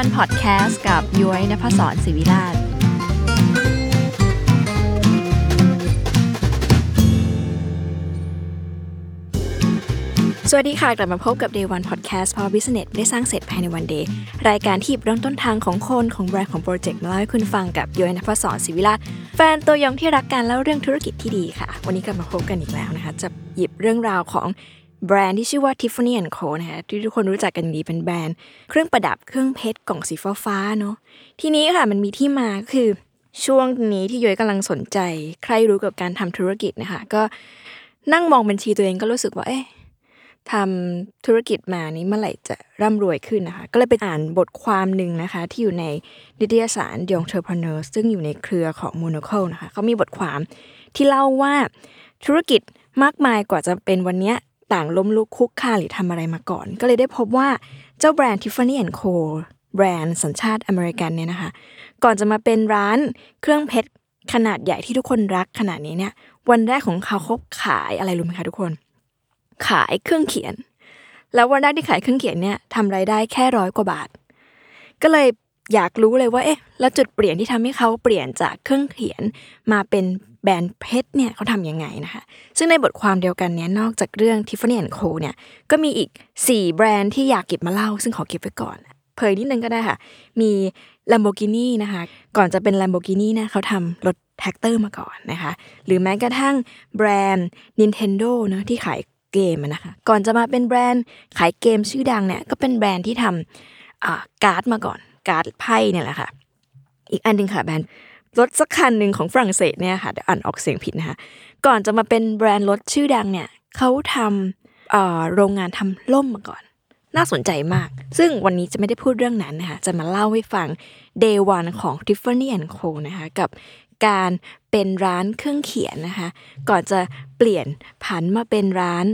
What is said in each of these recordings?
Day One Podcast กับย้อยนภศรศิวิราช สวัสดีค่ะ กลับมาพบกับ Day One Podcast เพราะ Business ได้สร้างเสร็จภายในวันเดย์รายการที่หยิบเริ่มต้นทางของคนของแบรนด์ของโปรเจกต์มาเล่าให้คุณฟังกับย้อยนภศรศิวิราช แฟนตัวยงที่รักกันแล้วเรื่องธุรกิจที่ดีค่ะ วันนี้กลับมาพบกันอีกแล้วนะคะ จะหยิบเรื่องราวของ แบรนด์ที่ชื่อว่า Tiffany Co นะคะที่ทุกคนรู้จักกันดีเป็นแบรนด์ เครื่องประดับเครื่องเพชรกล่องสีฟ้าๆเนาะทีนี้ค่ะมันมีที่มาคือช่วงนี้ที่ย้อยกำลังสนใจ ใครรู้กับการทำธุรกิจนะคะก็นั่งมองบัญชีตัวเองก็รู้สึกว่าเอ๊ะทำธุรกิจมานี้เมื่อไหร่จะร่ำรวยขึ้นนะคะ ก็เลยไปอ่านบทความหนึ่งนะคะ ที่อยู่ในนิตยสาร The Entrepreneur ซึ่งอยู่ในเครือของ Monocle นะคะเขามีบทความที่เล่าว่าธุรกิจมากมายกว่าจะเป็นวันนี้ ต่างล้มลุกคุกคานหรือทำอะไรมาก่อน ก็เลยได้พบว่าเจ้าแบรนด์ Tiffany Co แบรนด์สัญชาติอเมริกันเนี่ยนะคะ ก่อนจะมาเป็นร้านเครื่องเพชรขนาดใหญ่ที่ทุกคนรักขนาดนี้เนี่ย วันแรกของเขาเขาขายอะไรรู้ไหมคะทุกคน ขายเครื่องเขียน แล้ววันแรกที่ขายเครื่องเขียนเนี่ยทำรายได้แค่ร้อยกว่าบาท ก็เลย อยากรู้เลยว่าเอ๊ะแล้วจุดเปลี่ยนที่ทำให้เขาเปลี่ยนจากเครื่องเขียนมาเป็นแบรนด์เพชรเนี่ยเขาทำยังไงนะคะ ซึ่งในบทความเดียวกันเนี้ยนอกจากเรื่อง Tiffany Co เนี่ยก็มีอีก 4 แบรนด์ที่อยากเก็บมาเล่า ซึ่งขอเก็บไว้ก่อนเผยนิดนึงก็ได้ค่ะ มี Lamborghini นะคะ ก่อนจะเป็น Lamborghini นะเขาทำรถแทรกเตอร์มาก่อนนะคะ หรือแม้กระทั่งแบรนด์ Nintendo เนะที่ขายเกมนะคะ ก่อนจะมาเป็นแบรนด์ขายเกมชื่อดังเนี่ยก็เป็นแบรนด์ที่ทำอ่าการ์ดมาก่อน การ์ดไพ่เนี่ยแหละค่ะ อีกอันหนึ่งค่ะแบรนด์รถสักคันหนึ่งของฝรั่งเศสเนี่ยค่ะเดี๋ยวอ่านออกเสียงผิดนะคะก่อนจะมาเป็นแบรนด์รถชื่อดังเนี่ยเขาทำอ่อโรงงานทำล่มมาก่อน น่าสนใจมาก ซึ่งวันนี้จะไม่ได้พูดเรื่องนั้นนะคะจะมาเล่าให้ฟัง day one ของ Tiffany Co นะคะกับ การเป็นร้านเครื่องเขียนนะคะ ก่อนจะเปลี่ยนผันมาเป็นร้าน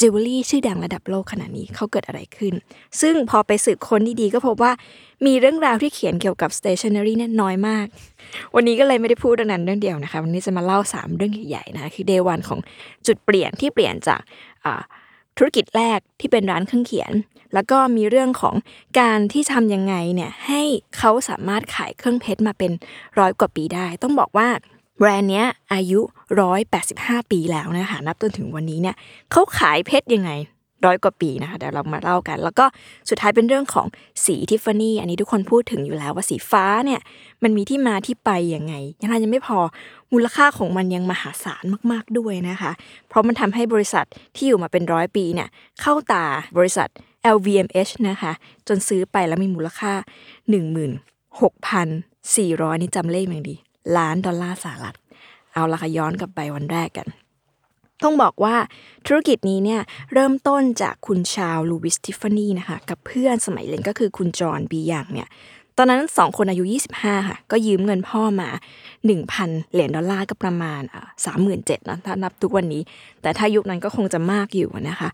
จิวเวลรี่ชื่อดังระดับโลกขนาดนี้เขาเกิดอะไรขึ้น ซึ่งพอไปสืบค้นดีๆ ก็พบว่ามีเรื่องราวที่เขียนเกี่ยวกับ stationery เนี่ยน้อยมาก วันนี้ก็เลยไม่ได้พูดเรื่องนั้นเรื่องเดียวนะคะ วันนี้จะมาเล่า 3 เรื่องใหญ่ๆนะคะคือ day one ของจุดเปลี่ยนที่เปลี่ยนจาก ธุรกิจแรกที่เป็นร้านเครื่องเขียน แล้วก็มีเรื่องของการที่ทำยังไงเนี่ยให้เขาสามารถขายเครื่องเพชรมาเป็นร้อยกว่าปีได้ ต้องบอกว่าแบรนด์เนี้ยอายุ 185 ปีแล้วนะคะ นับจนถึงวันนี้เนี่ยเขาขายเพชรยังไง ร้อยกว่าปีนะคะเดี๋ยวเรามาเล่ากัน แล้วก็สุดท้ายเป็นเรื่องของสีทิฟฟานี่อันนี้ทุกคนพูดถึงอยู่แล้วว่าสีฟ้าเนี่ยมันมีที่มาที่ไปยังไง ยังไงยังไม่พอมูลค่าของมันยังมหาศาลมาก ๆด้วยนะคะ เพราะมันทำให้บริษัทที่อยู่มาเป็นร้อยปีเนี่ยเข้าตาบริษัท LVMH นะคะ จนซื้อไปแล้วมีมูลค่า 16,400 นี่จำเลขอย่างดี ล้านดอลลาร์สหรัฐ เอาละค่ะย้อนกลับไปวันแรกกัน ต้องบอกว่าธุรกิจนี้เนี่ยเริ่มต้นจากคุณชาลส์ลูอิสทิฟฟานี่นะคะกับเพื่อนสมัยเรียนก็คือคุณจอห์นบียังเนี่ยตอนนั้นสองคนอายุ 25 ค่ะ ก็ยืมเงินพ่อมา 1,000 เหรียญดอลลาร์ก็ประมาณสามหมื่นเจ็ดนะถ้านับทุกวันนี้ แต่ถ้ายุคนั้นก็คงจะมากอยู่นะคะ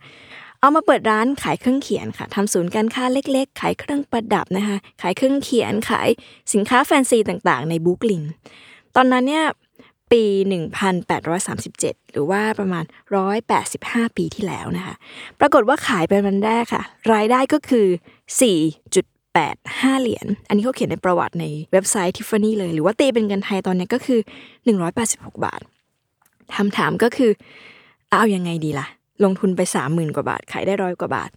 เอามาเปิดร้านขายเครื่องเขียนค่ะทำศูนย์การค้าเล็กๆ ขายเครื่องประดับนะคะ ขายเครื่องเขียนขายสินค้าแฟนซีต่างๆ ในบุกลินตอนนั้นเนี่ย ปี 1837 หรือว่าประมาณ 185 ปีที่แล้วนะคะ ปรากฏว่าขายเป็นวันแรกค่ะ รายได้ก็คือ 4.85 เหรียญ อันนี้เขาเขียนในประวัติในเว็บไซต์ Tiffany เลย หรือว่าตีเป็นเงินไทยตอนนี้ก็คือ 186 บาทคำถามก็คือ เอาอยังไงดีล่ะ ลงทุนไปสามหมื่นกว่าบาท ขายได้ร้อยกว่าบาท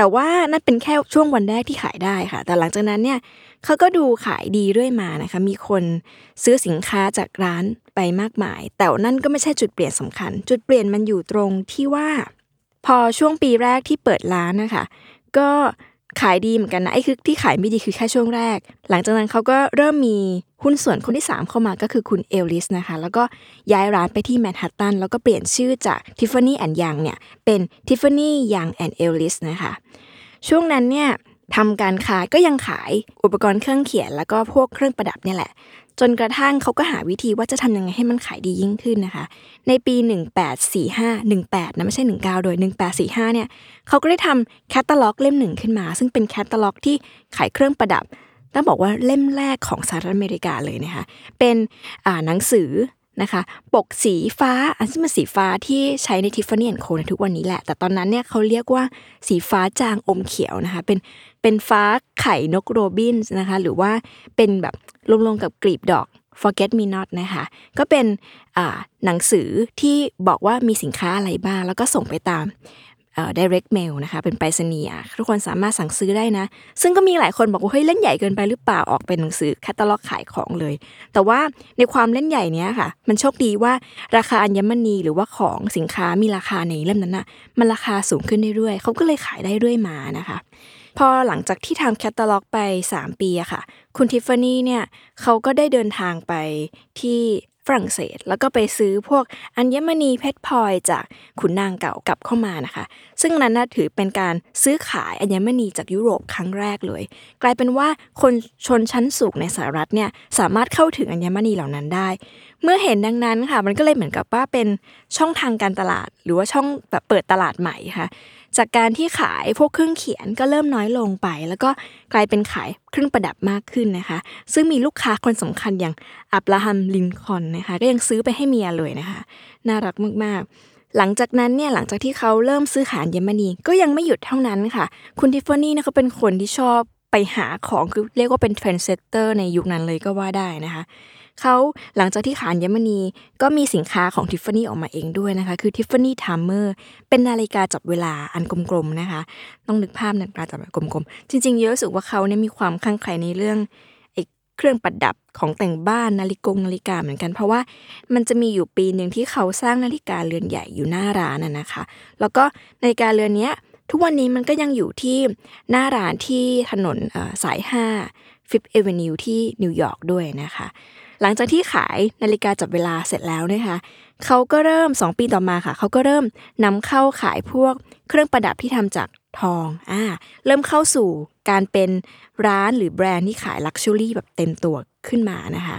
แต่ว่านั่นเป็นแค่ช่วงวันแรกที่ขายได้ค่ะ แต่หลังจากนั้นเนี่ยเขาก็ดูขายดีเรื่อยมานะคะ มีคนซื้อสินค้าจากร้านไปมากมาย แต่นั่นก็ไม่ใช่จุดเปลี่ยนสำคัญ จุดเปลี่ยนมันอยู่ตรงที่ว่า พอช่วงปีแรกที่เปิดร้านนะคะ ก็ ขายดีเหมือนกันนะไอ้คือที่ขายไม่ดีคือแค่ช่วงแรก หลังจากนั้นเขาก็เริ่มมีหุ้นส่วนคนที่ 3 เข้ามาก็คือคุณเอลลิสนะคะ แล้วก็ย้ายร้านไปที่แมนฮัตตันแล้วก็เปลี่ยนชื่อจากทิฟฟานี่แอนยังเนี่ยเป็นทิฟฟานี่ยังแอนเอลลิสนะคะ ช่วงนั้นเนี่ยทำการค้าก็ยังขายอุปกรณ์เครื่องเขียน แล้วก็พวกเครื่องประดับเนี่ยแหละ จนกระทั่งเขาก็หาวิธีว่าจะทำยังไงให้มันขายดียิ่งขึ้นนะคะ ในปี 1845 18นะไม่ใช่ 19 โดย 1845 เนี่ยเขาก็ได้ทำแคตตาล็อกเล่มหนึ่งขึ้นมา ซึ่งเป็นแคตตาล็อกที่ขายเครื่องประดับ ต้องบอกว่าเล่มแรกของสหรัฐอเมริกาเลยนะคะ เป็นอ่าหนังสือนะคะปกสีฟ้าอันที่มันสีฟ้าที่ใช้ในทิฟฟานี่แอนโคในทุกวันนี้แหละ แต่ตอนนั้นเนี่ยเขาเรียกว่าสีฟ้าจางอมเขียวนะคะ เป็นเป็นฟ้าไข่นกโรบินส์นะคะ หรือว่าเป็นแบบ ลงๆกับกลีบดอก forget me not นะคะก็เป็นหนังสือที่บอกว่ามีสินค้าอะไรบ้าง แล้วก็ส่งไปตาม direct mail นะคะเป็นไปรษณีย์ทุกคนสามารถสั่งซื้อได้นะ ซึ่งก็มีหลายคนบอกว่าเฮ้ยเล่นใหญ่เกินไปหรือเปล่าออกเป็นหนังสือแคตตาล็อกขายของเลย แต่ว่าในความเล่นใหญ่เนี้ยค่ะ มันโชคดีว่าราคาอัญมณีหรือว่าของสินค้ามีราคาในเล่มนั้นน่ะมันราคาสูงขึ้นเรื่อยๆเขาก็เลยขายได้เรื่อยมานะคะ พอหลังจากที่ทำแคตตาล็อกไป 3 ปีอะค่ะ คุณทิฟฟานี่เนี่ยเขาก็ได้เดินทางไปที่ฝรั่งเศส แล้วก็ไปซื้อพวกอัญมณีเพชรพลอยจากขุนนางเก่ากลับเข้ามานะคะ ซึ่งนั้นน่าถือเป็นการซื้อขายอัญมณีจากยุโรปครั้งแรกเลย กลายเป็นว่าคนชนชั้นสูงในสหรัฐเนี่ยสามารถเข้าถึงอัญมณีเหล่านั้นได้ เมื่อเห็นดังนั้นค่ะ มันก็เลยเหมือนกับว่าเป็นช่องทางการตลาด หรือว่าช่องแบบเปิดตลาดใหม่ค่ะ จากการที่ขายพวกเครื่องเขียนก็เริ่มน้อยลงไป แล้วก็กลายเป็นขายเครื่องประดับมากขึ้นนะคะ ซึ่งมีลูกค้าคนสำคัญอย่างอับราฮัมลินคอล์นนะคะ ก็ยังซื้อไปให้เมียเลยนะคะ น่ารักมากๆ หลังจากนั้นเนี่ยหลังจากที่เขาเริ่มซื้อขาย gem นี่ก็ยังไม่หยุดเท่านั้นค่ะ คุณทิฟฟานี่นี่ยเขาเป็นคนที่ชอบไปหาของคือเรียกว่าเป็น trendsetter ในยุคนั้นเลยก็ว่าได้นะคะ เขาหลังจากที่ขาย gem นี่ก็มีสินค้าของทิฟฟานี่ออกมาเองด้วยนะคะ คือทิฟฟานี่ Timer เป็นนาฬิกาจับเวลาอันกลมๆนะคะ ต้องนึกภาพนาฬิกาจับแบบกลมๆ จริงๆ รู้สึกว่าเขาเนี่ยมีความคลั่งไคล้ในเรื่องไอเครื่องประดับของแต่งบ้านนาฬิกงนาฬิกาเหมือนกัน เพราะว่ามันจะมีอยู่ปีหนึ่งที่เขาสร้างนาฬิกาเรือนใหญ่อยู่หน้าร้านนะคะ แล้วก็นาฬิกาเรือนนี้ทุกวันนี้มันก็ยังอยู่ที่หน้าร้านที่ถนนสาย5 Fifth Avenue ที่นิวยอร์กด้วยนะคะ หลังจากที่ขายนาฬิกาจับเวลาเสร็จแล้วนะคะเขาก็เริ่ม 2 ปีต่อมาค่ะเขาก็เริ่มนำเข้าขายพวกเครื่องประดับที่ทำจากทองอ่าเริ่มเข้าสู่การเป็นร้านหรือแบรนด์ที่ขายลักชัวรี่แบบเต็มตัวขึ้นมานะคะ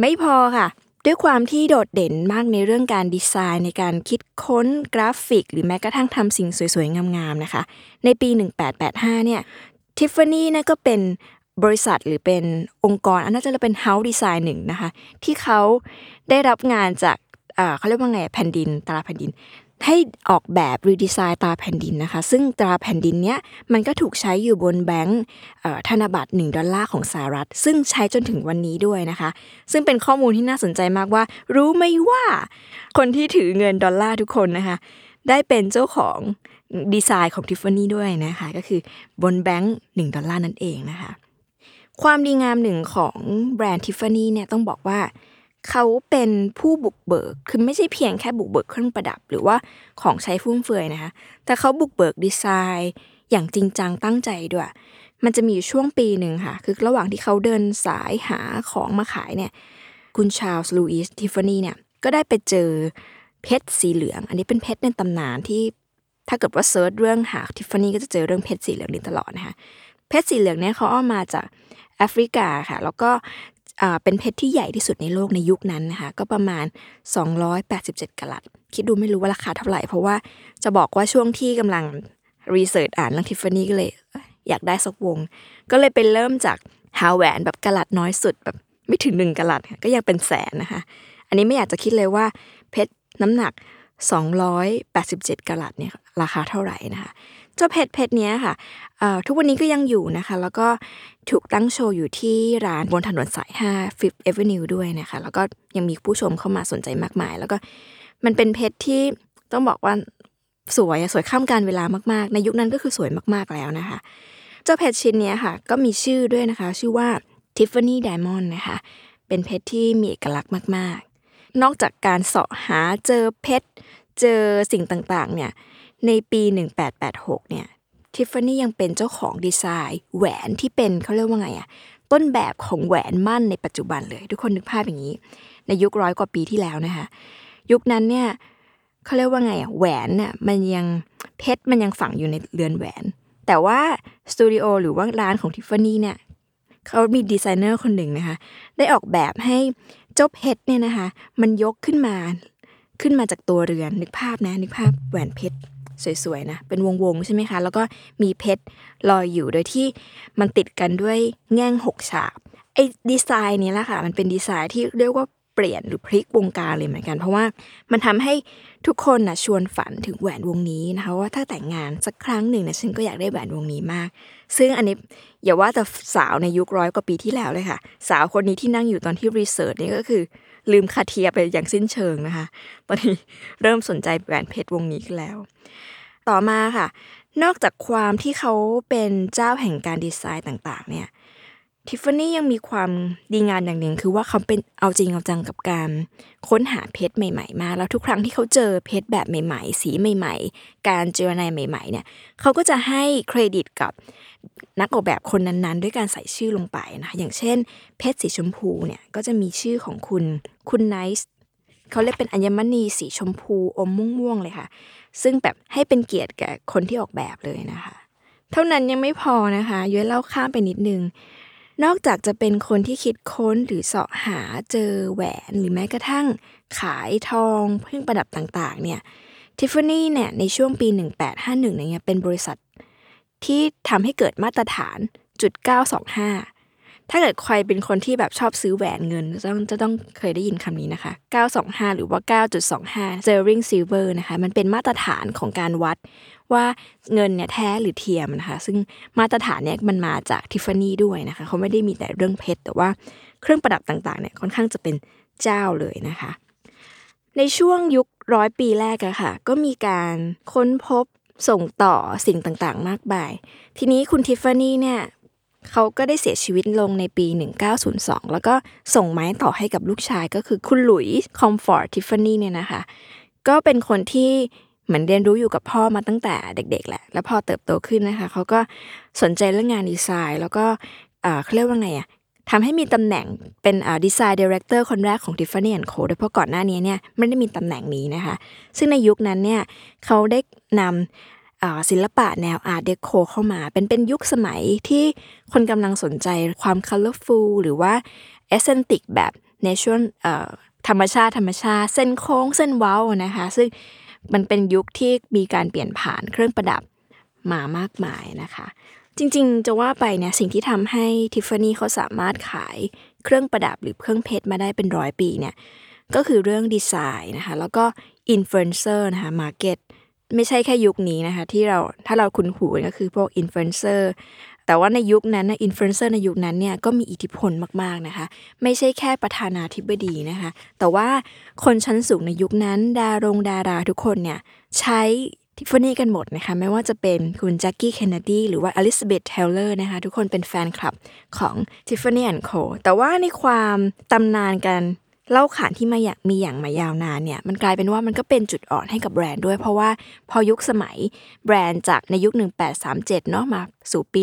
ไม่พอค่ะ ด้วยความที่โดดเด่นมากในเรื่องการดีไซน์ ในการคิดค้นกราฟิก หรือแม้กระทั่งทำสิ่งสวยๆ งามๆนะคะ ในปี 1885เนี่ยทิฟฟานี่นะก็เป็น บริษัทหรือเป็นองค์กรอันน่าจะเป็นเฮาส์ดีไซน์หนึ่งนะคะ ที่เขาได้รับงานจากเขาเรียกว่าไงแผ่นดินตราแผ่นดิน ให้ออกแบบ redesign ตราแผ่นดินนะคะ ซึ่งตราแผ่นดินเนี้ยมันก็ถูกใช้อยู่บนแบงก์ธนบัตร1ดอลลาร์ของสหรัฐ ซึ่งใช้จนถึงวันนี้ด้วยนะคะ ซึ่งเป็นข้อมูลที่น่าสนใจมากว่า รู้ไหมว่าคนที่ถือเงินดอลลาร์ทุกคนนะคะ ได้เป็นเจ้าของดีไซน์ของทิฟฟานี่ด้วยนะคะ ก็คือบนแบงก์1ดอลลาร์นั่นเองนะคะ ความดีงามหนึ่งของแบรนด์ทิฟฟานี่เนี่ยต้องบอกว่าเขาเป็นผู้บุกเบิก คือไม่ใช่เพียงแค่บุกเบิกเครื่องประดับ หรือว่าของใช้ฟุ่มเฟือยนะคะ แต่เขาบุกเบิกดีไซน์ อย่างจริงจังตั้งใจด้วย มันจะมีอยู่ช่วงปีหนึ่งค่ะ คือระหว่างที่เขาเดินสายหาของมาขายเนี่ย คุณชาลส์ลูอิสทิฟฟานี่เนี่ย ก็ได้ไปเจอเพชรสีเหลือง อันนี้เป็นเพชรในตำนานที่ ถ้าเกิดว่า search เรื่องหาทิฟฟานี่ก็จะเจอเรื่องเพชรสีเหลืองนี้ตลอดนะคะ เพชรสีเหลืองเนี่ยเขาเอามาจาก แอฟริกาค่ะ แล้วก็เป็นเพชรที่ใหญ่ที่สุดในโลกในยุคนั้นนะคะ ก็ประมาณ 287กะรัต คิดดูไม่รู้ว่าราคาเท่าไหร่ เพราะว่าจะบอกว่าช่วงที่กำลังรีเสิร์ชอ่านเรื่องทิฟฟานี่ก็เลย อยากได้สักวง ก็เลยไปเริ่มจากหาแหวนแบบกะรัตน้อยสุดแบบไม่ถึงหนึ่งกะรัตค่ะก็ยังเป็นแสนนะคะ อันนี้ไม่อยากจะคิดเลยว่าเพชรน้ำหนัก 287กะรัตเนี่ยราคาเท่าไหร่นะคะ จ้าเพชรเพชรเนี้ยค่ะทุกวันนี้ก็ยังอยู่นะคะ แล้วก็ถูกตั้งโชว์อยู่ที่ร้านบนถนนสาย5 Fifth Avenue ด้วยนะคะ แล้วก็ยังมีผู้ชมเข้ามาสนใจมากมาย แล้วก็มันเป็นเพชรที่ต้องบอกว่าสวยสวยข้ามการเวลามากๆ ในยุคนั้นก็คือสวยมากๆแล้วนะคะ เจ้าเพชรชิ้นนี้ค่ะ ก็มีชื่อด้วยนะคะ ชื่อว่า Tiffany Diamond นะคะ เป็นเพชรที่มีเอกลักษณ์มาก ๆ นอกจากการเสาะหาเจอเพชร เจอสิ่งต่างๆ เนี่ย ในปี 1886 เนี่ยทิฟฟานี่ยังเป็นเจ้าของดีไซน์ แหวนที่เป็นเขาเรียกว่าไงอะต้นแบบของแหวนมั่นในปัจจุบันเลย ทุกคนนึกภาพอย่างนี้ ในยุคร้อยกว่าปีที่แล้วนะคะยุคนั้นเนี่ยเขาเรียกว่าไงอะแหวนเนี่ยมันยังเพชรมันยังฝังอยู่ในเรือนแหวน แต่ว่าสตูดิโอหรือว่าร้านของทิฟฟานี่เนี่ยเขามีดีไซเนอร์คนหนึ่งนะคะได้ออกแบบให้เจ้าเพชรเนี่ยนะคะมันยกขึ้นมาขึ้นมาจากตัวเรือนนึกภาพนะนึกภาพแหวนเพชร สวยๆนะเป็นวงๆใช่ไหมคะ แล้วก็มีเพชรลอยอยู่โดยที่มันติดกันด้วยแง่งหกฉากไอ้ดีไซน์นี้แหละค่ะ มันเป็นดีไซน์ที่เรียกว่าเปลี่ยนหรือพลิกวงการเลยเหมือนกัน เพราะว่ามันทำให้ทุกคนนะชวนฝันถึงแหวนวงนี้นะคะว่าถ้าแต่งงานสักครั้งหนึ่งนะฉันก็อยากได้แหวนวงนี้มาก ซึ่งอันนี้อย่าว่าแต่สาวในยุคร้อยกว่าปีที่แล้วเลยค่ะ สาวคนนี้ที่นั่งอยู่ตอนที่รีเสิร์ชนี่ก็คือลืมคาเทียไปอย่างสิ้นเชิงนะคะ ตอนนี้เริ่มสนใจแหวนเพชรวงนี้แล้ว ต่อมาค่ะ นอกจากความที่เขาเป็นเจ้าแห่งการดีไซน์ต่างๆ เนี่ยทิฟฟานี่ยังมีความดีงามอย่างหนึ่งคือว่าเขาเป็นเอาจริงเอาจังกับการค้นหาเพชรใหม่ๆ มา แล้วทุกครั้งที่เขาเจอเพชรแบบใหม่ๆ สีใหม่ๆ การเจรนใหม่ๆเนี่ยเขาก็จะให้เครดิตกับนักออกแบบคนนั้นๆ ด้วยการใส่ชื่อลงไปนะคะอย่างเช่น เพชรสีชมพูเนี่ยก็จะมีชื่อของคุณคุณไนซ์ เขาเรียกเป็นอัญมณีสีชมพูอมม่วงๆเลยค่ะ ซึ่งแบบให้เป็นเกียรติแก่คนที่ออกแบบเลยนะคะ เท่านั้นยังไม่พอนะคะย้อยเล่าข้ามไปนิดนึง นอกจากจะเป็นคนที่คิดค้นหรือเสาะหาเจอแหวนหรือแม้กระทั่งขายทองเครื่องประดับต่างๆ เนี่ยทิฟฟานี่เนี่ยในช่วงปี 1851เนี่ยเป็นบริษัทที่ทำให้เกิดมาตรฐานจุด925 ถ้าเกิดใครเป็นคนที่แบบชอบซื้อแหวนเงินจะต้องจะต้องเคยได้ยินคำนี้นะคะ 925 หรือว่า 9.25 sterling silver นะคะ มันเป็นมาตรฐานของการวัดว่าเงินเนี่ยแท้หรือเทียมนะคะ ซึ่งมาตรฐานเนี่ยมันมาจากทิฟฟานี่ด้วยนะคะ เขาไม่ได้มีแต่เรื่องเพชร แต่ว่าเครื่องประดับต่างๆเนี่ยค่อนข้างจะเป็นเจ้าเลยนะคะ ในช่วงยุคร้อยปีแรกอะค่ะ ก็มีการค้นพบส่งต่อสิ่งต่างๆ มากมาย ทีนี้คุณทิฟฟานี่เนี่ย เขาก็ได้เสียชีวิตลงในปี 1902 แล้วก็ส่งไม้ต่อให้กับลูกชายก็คือคุณหลุยส์คอมฟอร์ตทิฟฟานี่เนี่ยนะคะ ก็เป็นคนที่เหมือนเรียนรู้อยู่กับพ่อมาตั้งแต่เด็กๆแหละ แล้วพอเติบโตขึ้นนะคะ เขาก็สนใจเรื่องงานดีไซน์ แล้วก็เขาเรียกว่าไงอะทำให้มีตำแหน่งเป็น design director คนแรกของ Tiffany Co โดยเพราะก่อนหน้านี้เนี่ยไม่ได้มีตำแหน่งนี้นะคะ ซึ่งในยุคนั้นเนี่ยเขาได้นำ ศิลปะแนว Art Deco เข้ามา เป็นเป็นยุคสมัยที่คนกำลังสนใจความ colorful หรือว่า authentic แบบ natural ธรรมชาติธรรมชาติ เส้นโค้งเส้นเว้านะคะ ซึ่งมันเป็นยุคที่มีการเปลี่ยนผ่านเครื่องประดับมามากมายนะคะ จริงๆ จะว่าไปเนี่ยสิ่งที่ทำให้ทิฟฟานี่เขาสามารถขายเครื่องประดับหรือเครื่องเพชรมาได้เป็นร้อยปีเนี่ยก็คือเรื่องดีไซน์นะคะ แล้วก็อินฟลูเอนเซอร์นะคะ market ไม่ใช่แค่ยุคนี้นะคะ ที่เราถ้าเราคุ้นหูก็คือพวกอินฟลูเอนเซอร์แต่ว่าในยุคนั้นอินฟลูเอนเซอร์ในยุคนั้นเนี่ยก็มีอิทธิพลมากๆนะคะ ไม่ใช่แค่ประธานาธิบดีนะคะ แต่ว่าคนชั้นสูงในยุคนั้น ดารงดาราทุกคนเนี่ยใช้ทิฟฟานี่กันหมดนะคะ ไม่ว่าจะเป็นคุณแจ็คกี้เคนเนดีหรือว่าอลิซาเบธเทเลอร์นะคะ ทุกคนเป็นแฟนคลับของ Tiffany Co แต่ว่าในความตำนานกัน เล่าขานที่มาอยากมีอย่างมายาวนานเนี่ยมันกลายเป็นว่ามันก็เป็นจุดอ่อนให้กับแบรนด์ด้วย เพราะว่าพอยุคสมัยแบรนด์จากในยุค 1837 เนาะมาสู่ปี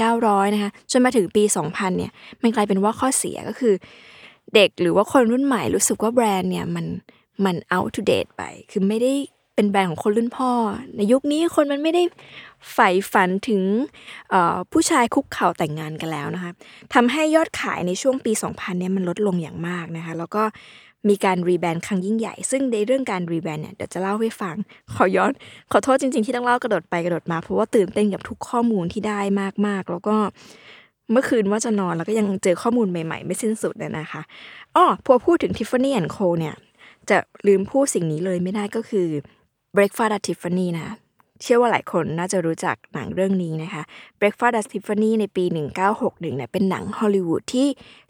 1900 นะคะจนมาถึงปี 2000 เนี่ยมันกลายเป็นว่าข้อเสียก็คือ เด็กหรือว่าคนรุ่นใหม่รู้สึกว่าแบรนด์เนี่ยมันมัน out to date ไป คือไม่ได้ เป็นแบรนด์ของคนรุ่นพ่อ ในยุคนี้คนมันไม่ได้ใฝ่ฝันถึงผู้ชายคุกเข่าแต่งงานกันแล้วนะคะทำให้ยอดขายในช่วงปี 2000 เนี่ยมันลดลงอย่างมากนะคะ แล้วก็มีการรีแบรนด์ครั้งยิ่งใหญ่ ซึ่งในเรื่องการรีแบรนด์เนี่ยเดี๋ยวจะเล่าให้ฟัง ขอย้อน ขอโทษจริง ๆ ที่ต้องเล่ากระโดดไปกระโดดมา เพราะว่าตื่นเต้นกับทุกข้อมูลที่ได้มากๆ แล้วก็เมื่อคืนว่าจะนอนแล้วก็ยังเจอข้อมูลใหม่ๆ ไม่สิ้นสุดเลยนะคะอ้อพอพูดถึง Tiffany Co เนี่ย จะลืมพูดสิ่งนี้เลยไม่ได้ก็คือ breakfast at Tiffany นะเชื่อว่าหลายคนน่าจะรู้จักหนังเรื่องนี้นะคะ Breakfast at Tiffany ในปี 1961เนี่ยเป็นหนังฮอลลีวูดที่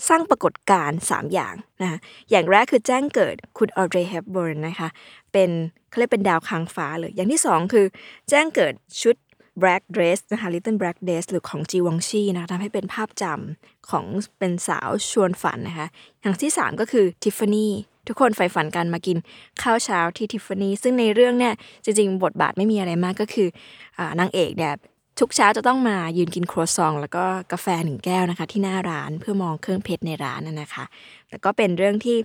สร้างปรากฏการณ์3อย่างนะคะอย่างแรกคือแจ้งเกิดคุณออเดรย์เฮปเบิร์นนะคะ เป็นเขาเรียกเป็นดาวค้างฟ้าเลย อย่างที่สองคือแจ้งเกิดชุด Black Dress นะคะ Little Black Dress หรือของจีวองชีนะคะทำให้เป็นภาพจำของเป็นสาวชวนฝันนะคะ อย่างที่ 3 ก็คือ Tiffany ทุกคนใฝ่ฝันกันมากินข้าวเช้าที่ทิฟฟานี่ซึ่งในเรื่องเนี่ยจริงๆ บทบาทไม่มีอะไรมากก็คืออนางเอกเนี่ยทุกเช้าจะต้องมายืนกินครัวซอง แล้วก็กาแฟหนึ่งแก้วนะคะ ที่หน้าร้านเพื่อมองเครื่องเพชรในร้านนะคะ แต่ก็เป็นเรื่องที่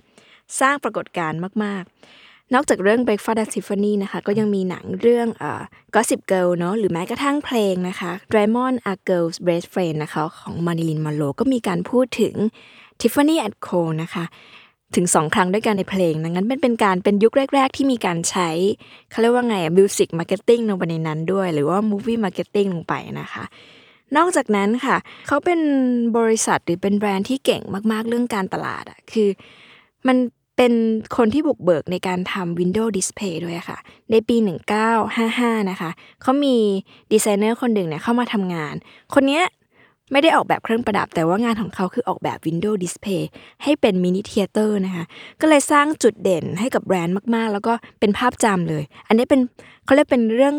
สร้างปรากฏการณ์มากๆ นอกจากเรื่อง Breakfast at Tiffany นะคะ ก็ยังมีหนังเรื่องเอ่อ Gossip Girl เนาะหรือแม้กระทั่งเพลงนะคะ Diamond a Girl's Best Friend นะคะของมาริลินมอนโรก็มีการพูดถึง Tiffany Co นะคะ ถึงสองครั้งด้วยกันในเพลงนั้นเป็นเป็นการเป็นยุคแรก ๆ ที่มีการใช้เขาเรียกว่าไงอะ music marketing ลงไปในนั้นด้วย หรือว่า movie marketing ลงไปนะคะ นอกจากนั้นค่ะ เขาเป็นบริษัทหรือเป็นแบรนด์ที่เก่งมากๆเรื่องการตลาดอะคือมันเป็นคนที่บุกเบิกในการทำ Windows Display ด้วยค่ะ ในปี 1955 นะคะ เขามีดีไซเนอร์คนหนึ่งเนี่ยเข้ามาทำงาน คนเนี้ย ไม่ได้ออกแบบเครื่องประดับ แต่ว่างานของเขาคือออกแบบ Windows Display ให้เป็น mini theater นะคะก็เลยสร้างจุดเด่นให้กับแบรนด์มากๆ แล้วก็เป็นภาพจำเลย อันนี้เป็นเขาเรียกเป็นเรื่อง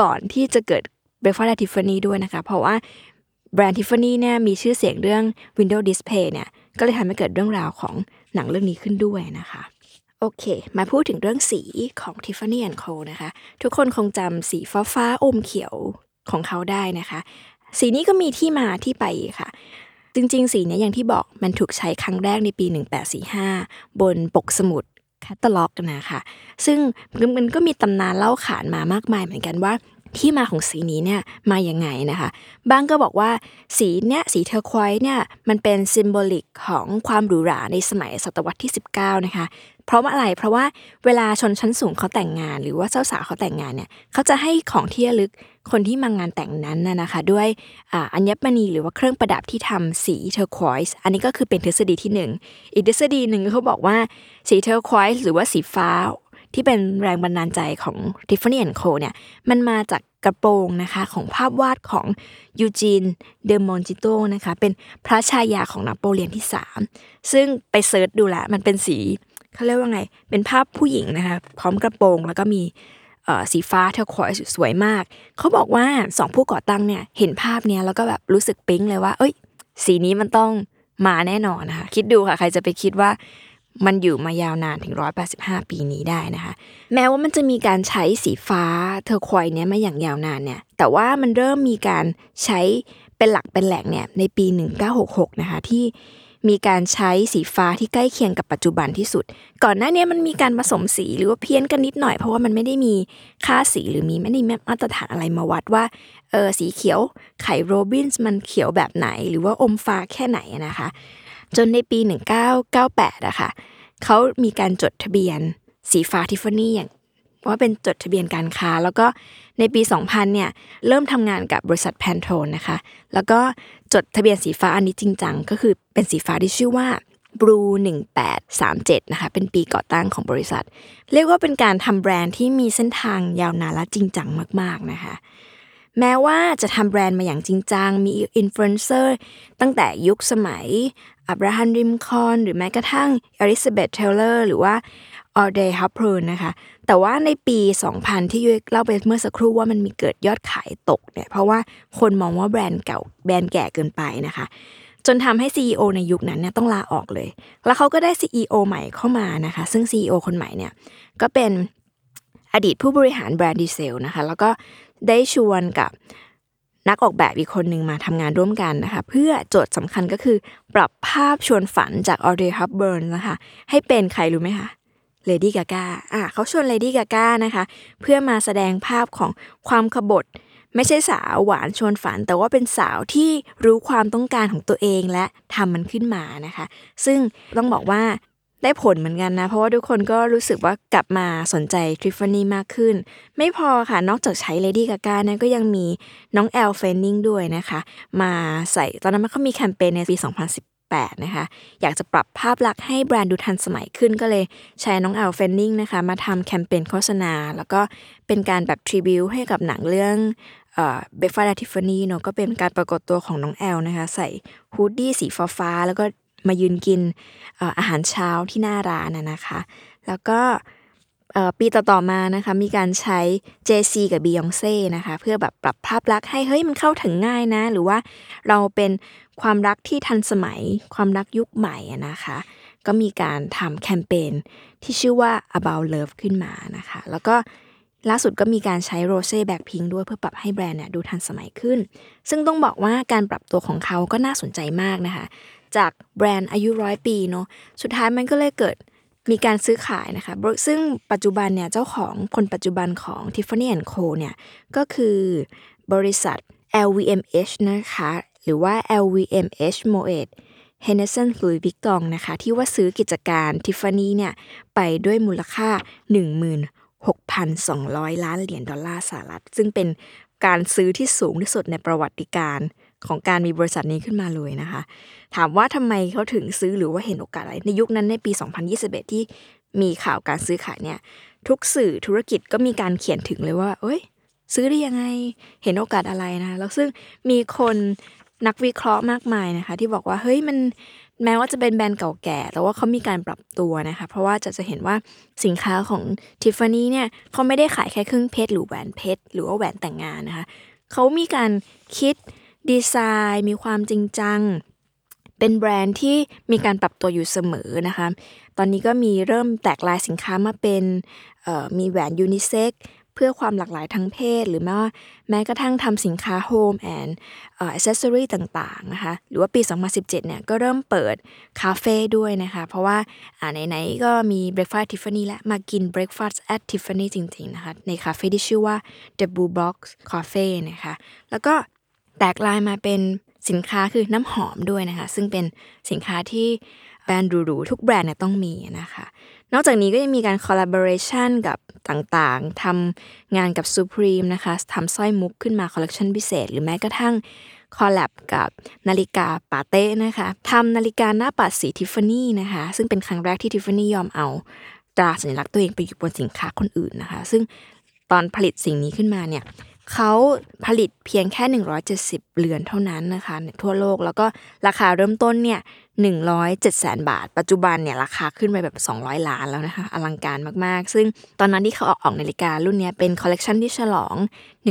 ก่อนที่จะเกิด Breakfast at Tiffany ด้วยนะคะ เพราะว่าแบรนด์ Tiffany เนี่ยมีชื่อเสียงเรื่อง Windows Display เนี่ยก็เลยทำให้เกิดเรื่องราวของหนังเรื่องนี้ขึ้นด้วยนะคะโอเค มาพูดถึงเรื่องสีของ Tiffany Co นะคะ ทุกคนคงจำสีฟ้าฟ้าอมเขียวของเขาได้นะคะ สีนี้ก็มีที่มาที่ไปค่ะ จริงๆ สีนี้อย่างที่บอกมันถูกใช้ครั้งแรกในปี 1845 บนปกสมุดแคตตาล็อกนะคะซึ่งมันก็มีตำนานเล่าขานมามากมายเหมือนกันว่าที่มาของสีนี้เนี่ยมาอย่างไงนะคะบางก็บอกว่าสีเนี้ยสีเทอร์ควอยส์เนี่ยมันเป็น symbolic ของความหรูหราในสมัยศตวรรษที่ 19 นะคะ เพราะว่าอะไร เพราะว่าเวลาชนชั้นสูงเขาแต่งงาน หรือว่าเจ้าสาวเขาแต่งงานเนี่ยเขาจะให้ของที่ระลึกคนที่มางานแต่งนั้นนะนะคะ ด้วยอัญมณีหรือว่าเครื่องประดับที่ทำสีเทอร์ควอยส์อันนี้ก็คือเป็นทฤษฎีที่หนึ่งอีกทฤษฎีหนึ่งเขาบอกว่าสีเทอร์ควอยส์หรือว่าสีฟ้าที่เป็นแรงบันดาลใจของ Tiffany Co เนี่ยมันมาจากกระโปรงนะคะของภาพวาดของยูจีนี เดอมอนติโจนะคะเป็นพระชายาของนโปเลียนที่ 3 ซึ่งไป search ดูแล้วมันเป็นสี เขาเรียกว่าไง เป็นภาพผู้หญิงนะคะ พร้อมกระโปรงแล้วก็มีสีฟ้าเทอร์ควอยส์สวยมาก เขาบอกว่าสองผู้ก่อตั้งเนี่ยเห็นภาพเนี้ยแล้วก็แบบรู้สึกปิ๊งเลยว่า เอ้ย สีนี้มันต้องมาแน่นอนนะคะ คิดดูค่ะ ใครจะไปคิดว่ามันอยู่มายาวนานถึง 185 ปีนี้ได้นะคะ แม้ว่ามันจะมีการใช้สีฟ้าเทอร์ควอยเนี้ยมาอย่างยาวนานเนี่ย แต่ว่ามันเริ่มมีการใช้เป็นหลักเป็นแหล่งเนี่ยในปี 1966 นะคะที่ มีการใช้สีฟ้าที่ใกล้เคียงกับปัจจุบันที่สุด ก่อนหน้านี้มันมีการผสมสีหรือว่าเพี้ยนกันนิดหน่อย เพราะว่ามันไม่ได้มีค่าสีหรือมีไม่ได้มาตรฐานอะไรมาวัดว่าเออสีเขียวไข่โรบินส์มันเขียวแบบไหน หรือว่าอมฟ้าแค่ไหนนะคะ จนในปี 1998อะค่ะเขามีการจดทะเบียนสีฟ้าทิฟฟานี่อย่าง ว่าเป็นจดทะเบียนการค้า แล้วก็ในปี 2000 เนี่ยเริ่มทำงานกับบริษัทแพนโทนนะคะ แล้วก็จดทะเบียนสีฟ้าอันนี้จริงจังก็คือเป็นสีฟ้าที่ชื่อว่า Blue 1837 นะคะ เป็นปีก่อตั้งของบริษัท เรียกว่าเป็นการทำแบรนด์ที่มีเส้นทางยาวนานและจริงจังมาก ๆ นะคะ แม้ว่าจะทำแบรนด์มาอย่างจริงจัง มีอินฟลูเอนเซอร์ตั้งแต่ยุคสมัยอับราฮัมลินคอล์น หรือแม้กระทั่งอลิซาเบธเทเลอร์ หรือว่า ออเดรย์เฮปเบิร์นนะคะ แต่ว่าในปี 2000 ที่ยุ้ยเล่าไปเมื่อสักครู่ว่ามันมีเกิดยอดขายตกเนี่ย เพราะว่าคนมองว่าแบรนด์เก่าแบรนด์แก่เกินไปนะคะ จนทำให้ CEO ในยุคนั้นเนี่ยต้องลาออกเลย แล้วเขาก็ได้ CEO ใหม่เข้ามานะคะ ซึ่ง CEO คนใหม่เนี่ยก็เป็นอดีตผู้บริหารแบรนด์ดีเซลนะคะ แล้วก็ได้ชวนกับนักออกแบบอีกคนหนึ่งมาทำงานร่วมกันนะคะ เพื่อโจทย์สำคัญก็คือปรับภาพชวนฝันจากออเดรย์เฮปเบิร์นนะคะ ให้เป็นใครรู้ไหมคะ เลดี้กาก้าอะเขาชวนเลดี้กาก้านะคะ เพื่อมาแสดงภาพของความขบถ ไม่ใช่สาวหวานชวนฝัน แต่ว่าเป็นสาวที่รู้ความต้องการของตัวเองและทำมันขึ้นมานะคะ ซึ่งต้องบอกว่าได้ผลเหมือนกันนะ เพราะว่าทุกคนก็รู้สึกว่ากลับมาสนใจทิฟฟานี่มากขึ้น ไม่พอค่ะ นอกจากใช้เลดี้กาก้านะก็ยังมีน้องแอลเฟนนิงด้วยนะคะ มาใส่ตอนนั้นมันเขามีแคมเปญในปี 2018 2018นะคะ อยากจะปรับภาพลักษณ์ให้แบรนด์ดูทันสมัยขึ้นก็เลยใช้น้องแอลเฟนนิงนะคะมาทำแคมเปญโฆษณา แล้วก็เป็นการแบบ tribute ให้กับหนังเรื่อง Breakfast at Tiffany เนาะก็เป็นการปรากฏตัวของน้องแอลนะคะ ใส่hoodie สีฟ้าๆแล้วก็มายืนกินอาหารเช้าที่หน้าร้านนะคะ แล้วก็ ปีต่อๆมานะคะมีการใช้ JC กับ Beyonce นะคะเพื่อแบบปรับภาพลักษณ์ให้เฮ้ยมันเข้าถึงง่ายนะ หรือว่าเราเป็นความรักที่ทันสมัย ความรักยุคใหม่นะคะ ก็มีการทำแคมเปญที่ชื่อว่า about love ขึ้นมานะคะ แล้วก็ล่าสุดก็มีการใช้โรเซ่แบ็คพิงด้วยเพื่อปรับให้แบรนด์เนี่ยดูทันสมัยขึ้น ซึ่งต้องบอกว่าการปรับตัวของเขาก็น่าสนใจมากนะคะ จากแบรนด์อายุร้อยปีเนาะสุดท้ายมันก็เลยเกิด มีการซื้อขายนะคะ ซึ่งปัจจุบันเนี่ยเจ้าของคนปัจจุบันของ Tiffany Co เนี่ยก็คือบริษัท LVMH นะคะ หรือว่า LVMH Moet Hennessy Louis Vuitton นะคะ ที่ว่าซื้อกิจการ Tiffany เนี่ยไปด้วยมูลค่า 16,200 ล้านเหรียญดอลลาร์สหรัฐ ซึ่งเป็นการซื้อที่สูงที่สุดในประวัติการ ของการมีบริษัทนี้ขึ้นมาเลยนะคะ ถามว่าทำไมเขาถึงซื้อหรือว่าเห็นโอกาสอะไร ในยุคนั้นในปี 2021 ที่มีข่าวการซื้อขายเนี่ย ทุกสื่อธุรกิจก็มีการเขียนถึงเลยว่า เอ้ย ซื้อได้ยังไง เห็นโอกาสอะไรนะ แล้วซึ่งมีคนนักวิเคราะห์มากมายนะคะ ที่บอกว่าเฮ้ยมันแม้ว่าจะเป็นแบรนด์เก่าแก่ แต่ว่าเขามีการปรับตัวนะคะ เพราะว่าจะจะเห็นว่าสินค้าของทิฟฟานี่เนี่ยเขาไม่ได้ขายแค่เครื่องเพชรหรือแหวนเพชรหรือว่าแหวนแต่งงานนะคะเขามีการคิด ดีไซน์ มีความจริงจัง เป็นแบรนด์ที่มีการปรับตัวอยู่เสมอนะคะ ตอนนี้ก็มีเริ่มแตกไลน์สินค้ามาเป็นมีแหวนยูนิเซ็กเพื่อความหลากหลายทางเพศ หรือแม้ว่าแม้กระทั่งทำสินค้าโฮมแอนด์อ c เซสซอรี่ต่างๆนะคะ หรือว่าปี 2017 เนี่ยก็เริ่มเปิดคาเฟ่ด้วยนะคะ เพราะว่าไหนๆก็มี Breakfast at Tiffany และมากิน Breakfast at Tiffany จริง ๆ นะคะ ในคาเฟ่ที่ชื่อว่า The Blue Box Cafe นะคะ แล้วก็ แตกไลน์มาเป็นสินค้าคือน้ำหอมด้วยนะคะ ซึ่งเป็นสินค้าที่แบรนด์หรูๆทุกแบรนด์เนี่ยต้องมีนะคะ นอกจากนี้ก็ยังมีการ collaboration กับต่างๆทำงานกับ Supreme นะคะทำสร้อยมุกขึ้นมาคอลเลคชันพิเศษ หรือแม้กระทั่งcollab กับนาฬิกาปาเต็กนะคะทำนาฬิกาหน้าปัดสีทิฟฟานี่นะคะ ซึ่งเป็นครั้งแรกที่ทิฟฟานี่ยอมเอาตราสัญลักษณ์ตัวเองไปอยู่บนสินค้าคนอื่นนะคะ ซึ่งตอนผลิตสิ่งนี้ขึ้นมาเนี่ย เขาผลิตเพียงแค่ 170เรือนเท่านั้นนะคะทั่วโลกแล้วก็ราคาเริ่มต้นเนี่ย 107แสนบาท ปัจจุบันเนี่ยราคาขึ้นไปแบบ 200 ล้านแล้วนะคะ อลังการมากๆ ซึ่งตอนนั้นที่เขาออกออกนาฬิการุ่นนี้เป็นคอลเลกชันที่ฉลอง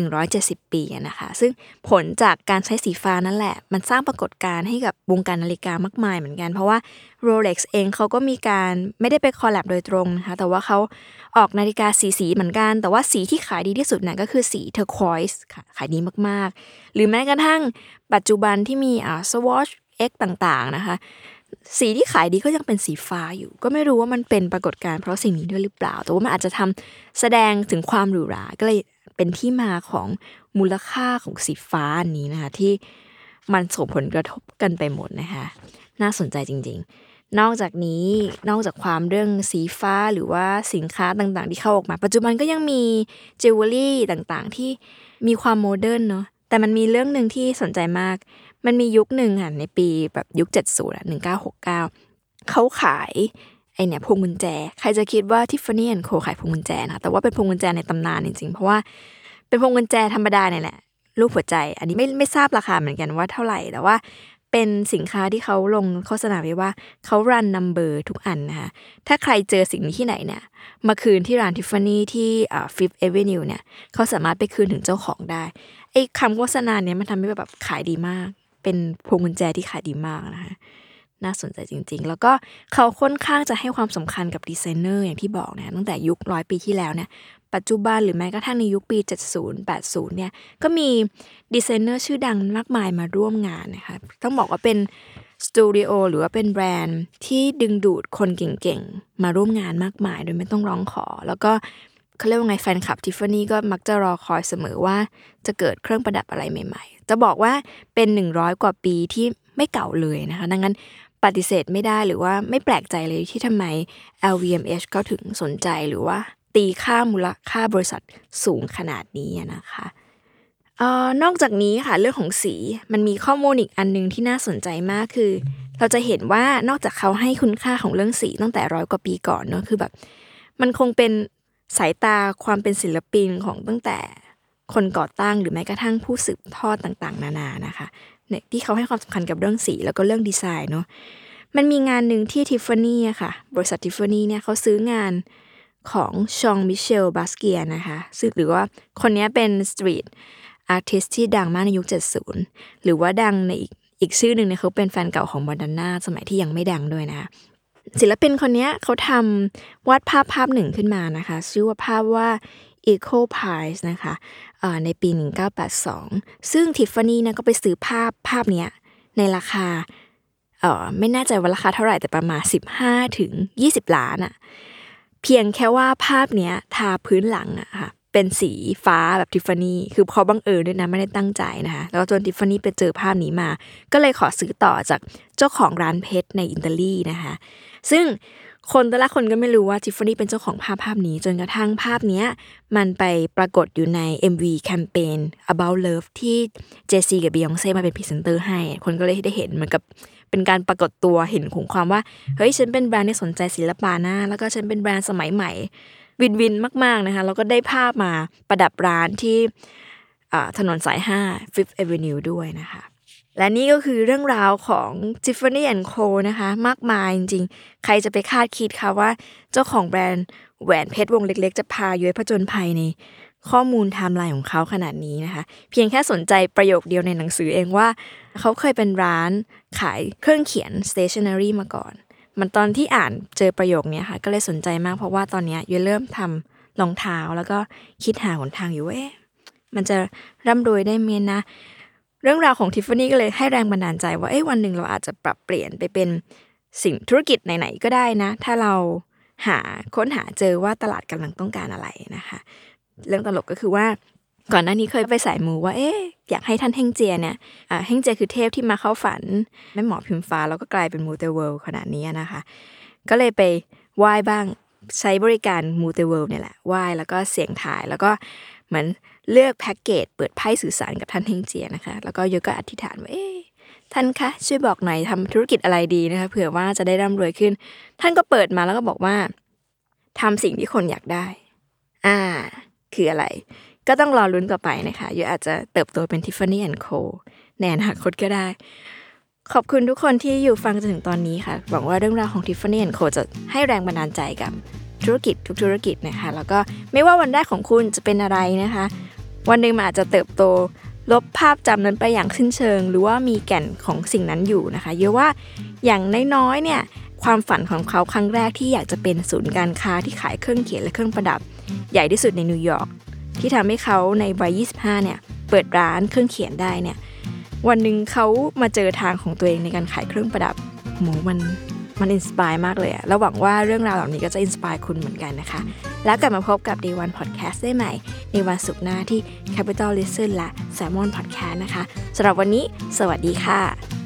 170 ปีนะคะ ซึ่งผลจากการใช้สีฟ้านั่นแหละ มันสร้างปรากฏการณ์ให้กับวงการนาฬิกามากมายเหมือนกัน เพราะว่า Rolex เองเขาก็มีการไม่ได้ไป collab โดยตรงนะคะ แต่ว่าเขาออกนาฬิกาสีสีเหมือนกัน แต่ว่าสีที่ขายดีที่สุดนะก็คือสีเทอร์ควอยส์ค่ะขายดีมากๆ หรือแม้กระทั่งปัจจุบันที่มีอ่าสวอช X ต่างๆนะคะ สีที่ขายดีก็ยังเป็นสีฟ้าอยู่ ก็ไม่รู้ว่ามันเป็นปรากฏการณ์เพราะสิ่งนี้ด้วยหรือเปล่า แต่ว่ามันอาจจะทำแสดงถึงความหรูหรา ก็เลยเป็นที่มาของมูลค่าของสีฟ้าอันนี้นะคะที่มันส่งผลกระทบกันไปหมดนะคะ น่าสนใจจริง ๆ นอกจากนี้นอกจากความเรื่องสีฟ้าหรือว่าสินค้าต่างๆ ที่เข้าออกมา ปัจจุบันก็ยังมีจิวเวลรี่ต่างๆ ที่มีความ modern เนาะแต่มันมีเรื่องหนึ่งที่สนใจมาก มันมียุคหนึ่งค่ะในปีแบบยุคเจ็ดศูนย์หนึ่งเก้าหกเก้าเขาขายไอ้เนี่ยพวงกุญแจ ใครจะคิดว่า Tiffany & Co.ขายพวงกุญแจนะแต่ว่าเป็นพวงกุญแจในตำนานจริงๆ เพราะว่าเป็นพวงกุญแจธรรมดาเนี่ยแหละรูปหัวใจ อันนี้ไม่ไม่ทราบราคาเหมือนกันว่าเท่าไหร่แต่ว่าเป็นสินค้าที่เขาลงโฆษณาไว้ว่าเขา run number ทุกอันนะคะถ้าใครเจอสิ่งนี้ที่ไหนเนี่ย มาคืนที่ร้านทิฟฟานี่ที่อ่า Fifth Avenue เนี่ยเขาสามารถไปคืนถึงเจ้าของได้ไอ้คำโฆษณาเนี่ยมันทำให้แบบขายดีมาก เป็นพวงกุญแจที่ขายดีมากนะคะน่าสนใจจริง ๆ แล้วก็เขาค่อนข้างจะให้ความสำคัญกับดีไซเนอร์อย่างที่บอกนะตั้งแต่ยุคร้อยปีที่แล้วเนี่ยปัจจุบันหรือแม้กระทั่งในยุคปี 70 80 เนี่ยก็มีดีไซเนอร์ชื่อดังมากมายมาร่วมงานนะคะต้องบอกว่าเป็นสตูดิโอหรือว่าเป็นแบรนด์ที่ดึงดูดคนเก่งๆ มาร่วมงานมากมาย โดยไม่ต้องร้องขอ แล้วก็ เขาเรียกว่าไงแฟนคลับทิฟฟานี่ก็มักจะรอคอยเสมอว่าจะเกิดเครื่องประดับอะไรใหม่ ๆ จะบอกว่าเป็น 100 กว่าปีที่ไม่เก่าเลยนะคะ ดังนั้นปฏิเสธไม่ได้หรือว่าไม่แปลกใจเลยที่ทำไม LVMH เขาถึงสนใจหรือว่า ตีค่ามูลค่าบริษัทสูงขนาดนี้นะคะออนอกจากนี้ค่ะเรื่องของสีมันมีข้อมูลอีกอันหนึงที่น่าสนใจมากคือ เราจะเห็นว่านอกจากเขาให้คุณค่าของเรื่องสีตั้งแต่ร้อยกว่าปีก่อนเนอะคือแบบ มันคงเป็น สายตาความเป็นศิลปินของตั้งแต่คนก่อตั้งหรือแม้กระทั่งผู้สืบทอดต่างๆ นานานะคะเนี่ยที่เขาให้ความสำคัญกับเรื่องสีแล้วก็เรื่องดีไซน์เนาะมันมีงานหนึ่งที่ทิฟฟานี่อะค่ะ บริษัททิฟฟานี่เนี่ยเขาซื้องานของชองมิเชลบาสเกียนะคะซึ่งหรือว่าคนนี้เป็นสตรีทอาร์ติสที่ดังมากในยุค 70 หรือว่าดังในอีกอีกชื่อหนึ่งเนี่ยเขาเป็นแฟนเก่าของบอนดาน่าสมัยที่ยังไม่ดังด้วยนะคะ ศิลปินคนนี้เขาทำวาดภาพภาพหนึ่งขึ้นมานะคะ ชื่อว่าภาพว่า Eco Pies นะคะในปี 1982 ซึ่งทิฟฟานี่นี่ยก็ไปซื้อภาพภาพนี้ในราคาเออไม่แน่ใจว่าราคาเท่าไหร่แต่ประมาณ 15 ถึง 20 ล้านอะเพียงแค่ว่าภาพเนี้ยทาพื้นหลังอะค่ะ เป็นสีฟ้าแบบทิฟฟานี่คือเขาบังเอิญด้วยนะไม่ได้ตั้งใจนะคะแล้วจนทิฟฟานี่ไปเจอภาพนี้มา ก็เลยขอซื้อต่อจากเจ้าของร้านเพชรในอิตาลีนะคะซึ่งคนแต่ละคนก็ไม่รู้ว่าทิฟฟานี่เป็นเจ้าของภาพภาพนี้ จนกระทั่งภาพนี้มันไปปรากฏอยู่ใน MV แคมเปญ About Love ที่ Jay-Z กับบียองเซ่มาเป็นพรีเซนเตอร์ให้ คนก็เลยได้เห็นเหมือนกับเป็นการปรากฏตัวเห็นของความว่า เฮ้ย ฉันเป็นแบรนด์ที่สนใจศิลปะนะแล้วก็ฉันเป็นแบรนด์สมัยใหม่ win-win มาก ๆ นะคะ แล้วก็ได้ภาพมาประดับร้านที่ถนนสาย 5 Fifth Avenue ด้วยนะคะ และนี่ก็คือเรื่องราวของ Tiffany Co นะคะ มากมายจริงๆ ใครจะไปคาดคิดคะว่าเจ้าของแบรนด์แหวนเพชรวงเล็กๆ จะพาย้วยผจญภัยในข้อมูลไทม์ไลน์ของเขาขนาดนี้นะคะ เพียงแค่สนใจประโยคเดียวในหนังสือเองว่า เขาเคยเป็นร้านขายเครื่องเขียน stationery มาก่อน มันตอนที่อ่านเจอประโยคนี้ค่ะ ก็เลยสนใจมากเพราะว่าตอนนี้ย้วยเริ่มทำรองเท้าแล้วก็คิดหาหนทางอยู่ว่าเอ๊ะมันจะร่ำรวยได้ไหมนะ เรื่องราวของทิฟฟานี่ก็เลยให้แรงบันดาลใจว่าเอ้ยวันหนึ่งเราอาจจะปรับเปลี่ยนไปเป็นสิ่งธุรกิจไหนๆก็ได้นะ ถ้าเราหาค้นหาเจอว่าตลาดกำลังต้องการอะไรนะคะ เรื่องตลกก็คือว่า ก่อนหน้านี้เคยไปสายมูว่าเอ๊ะอยากให้ท่านเฮงเจียเนี่ยอ่าเฮงเจียคือเทพที่มาเข้าฝันแม่หมอพิมฟ้าแล้วก็กลายเป็นมูเต World ขนาดนี้นะคะ ก็เลยไปไหว้บ้างใช้บริการมูเตเวิลด์เนี่ยแหละไหว้แล้วก็เสียงทายแล้วก็เหมือนเลือกแพ็กเกจเปิดไพ่สื่อสารกับท่านเฮงเจียนะคะ แล้วก็โยก็อธิษฐานว่าเอ๊ะท่านคะช่วยบอกหน่อยทำธุรกิจอะไรดีนะคะเผื่อว่าจะได้ร่ำรวยขึ้น ท่านก็เปิดมาแล้วก็บอกว่าทำสิ่งที่คนอยากได้ อ่า คืออะไร ก็ต้องรอลุ้นต่อไปนะคะโยอาจจะเติบโตเป็น Tiffany Co ในอนาคตก็ได้ ขอบคุณทุกคนที่อยู่ฟังจนถึงตอนนี้ค่ะ หวังว่าเรื่องราวของ Tiffany Co จะให้แรงบันดาลใจกับธุรกิจทุกธุรกิจนะคะ แล้วก็ไม่ว่าวันแรกของคุณจะเป็นอะไรนะคะ วันหนึ่งมันอาจจะเติบโต ลบภาพจำนั้นไปอย่างสิ้นเชิง หรือว่ามีแก่นของสิ่งนั้นอยู่นะคะเยอะว่าอย่างน้อยๆเนี่ยความฝันของเขาครั้งแรกที่อยากจะเป็นศูนย์การค้าที่ขายเครื่องเขียนและเครื่องประดับ ใหญ่ที่สุดในนิวยอร์ก ที่ทำให้เขาในวัย 25 เนี่ย เปิดร้านเครื่องเขียนได้เนี่ย วันหนึ่งเขามาเจอทางของตัวเองในการขายเครื่องประดับโหมันมัน inspire มากเลยอะแล้วหวังว่าเรื่องราวเหล่านี้ก็จะ inspire คุณเหมือนกันนะคะ แล้วกลับมาพบกับ Day One Podcast ได้ใหม่ ในวันศุกร์หน้าที่ Capital Listen และ Salmon Podcast นะคะสำหรับวันนี้ สวัสดีค่ะ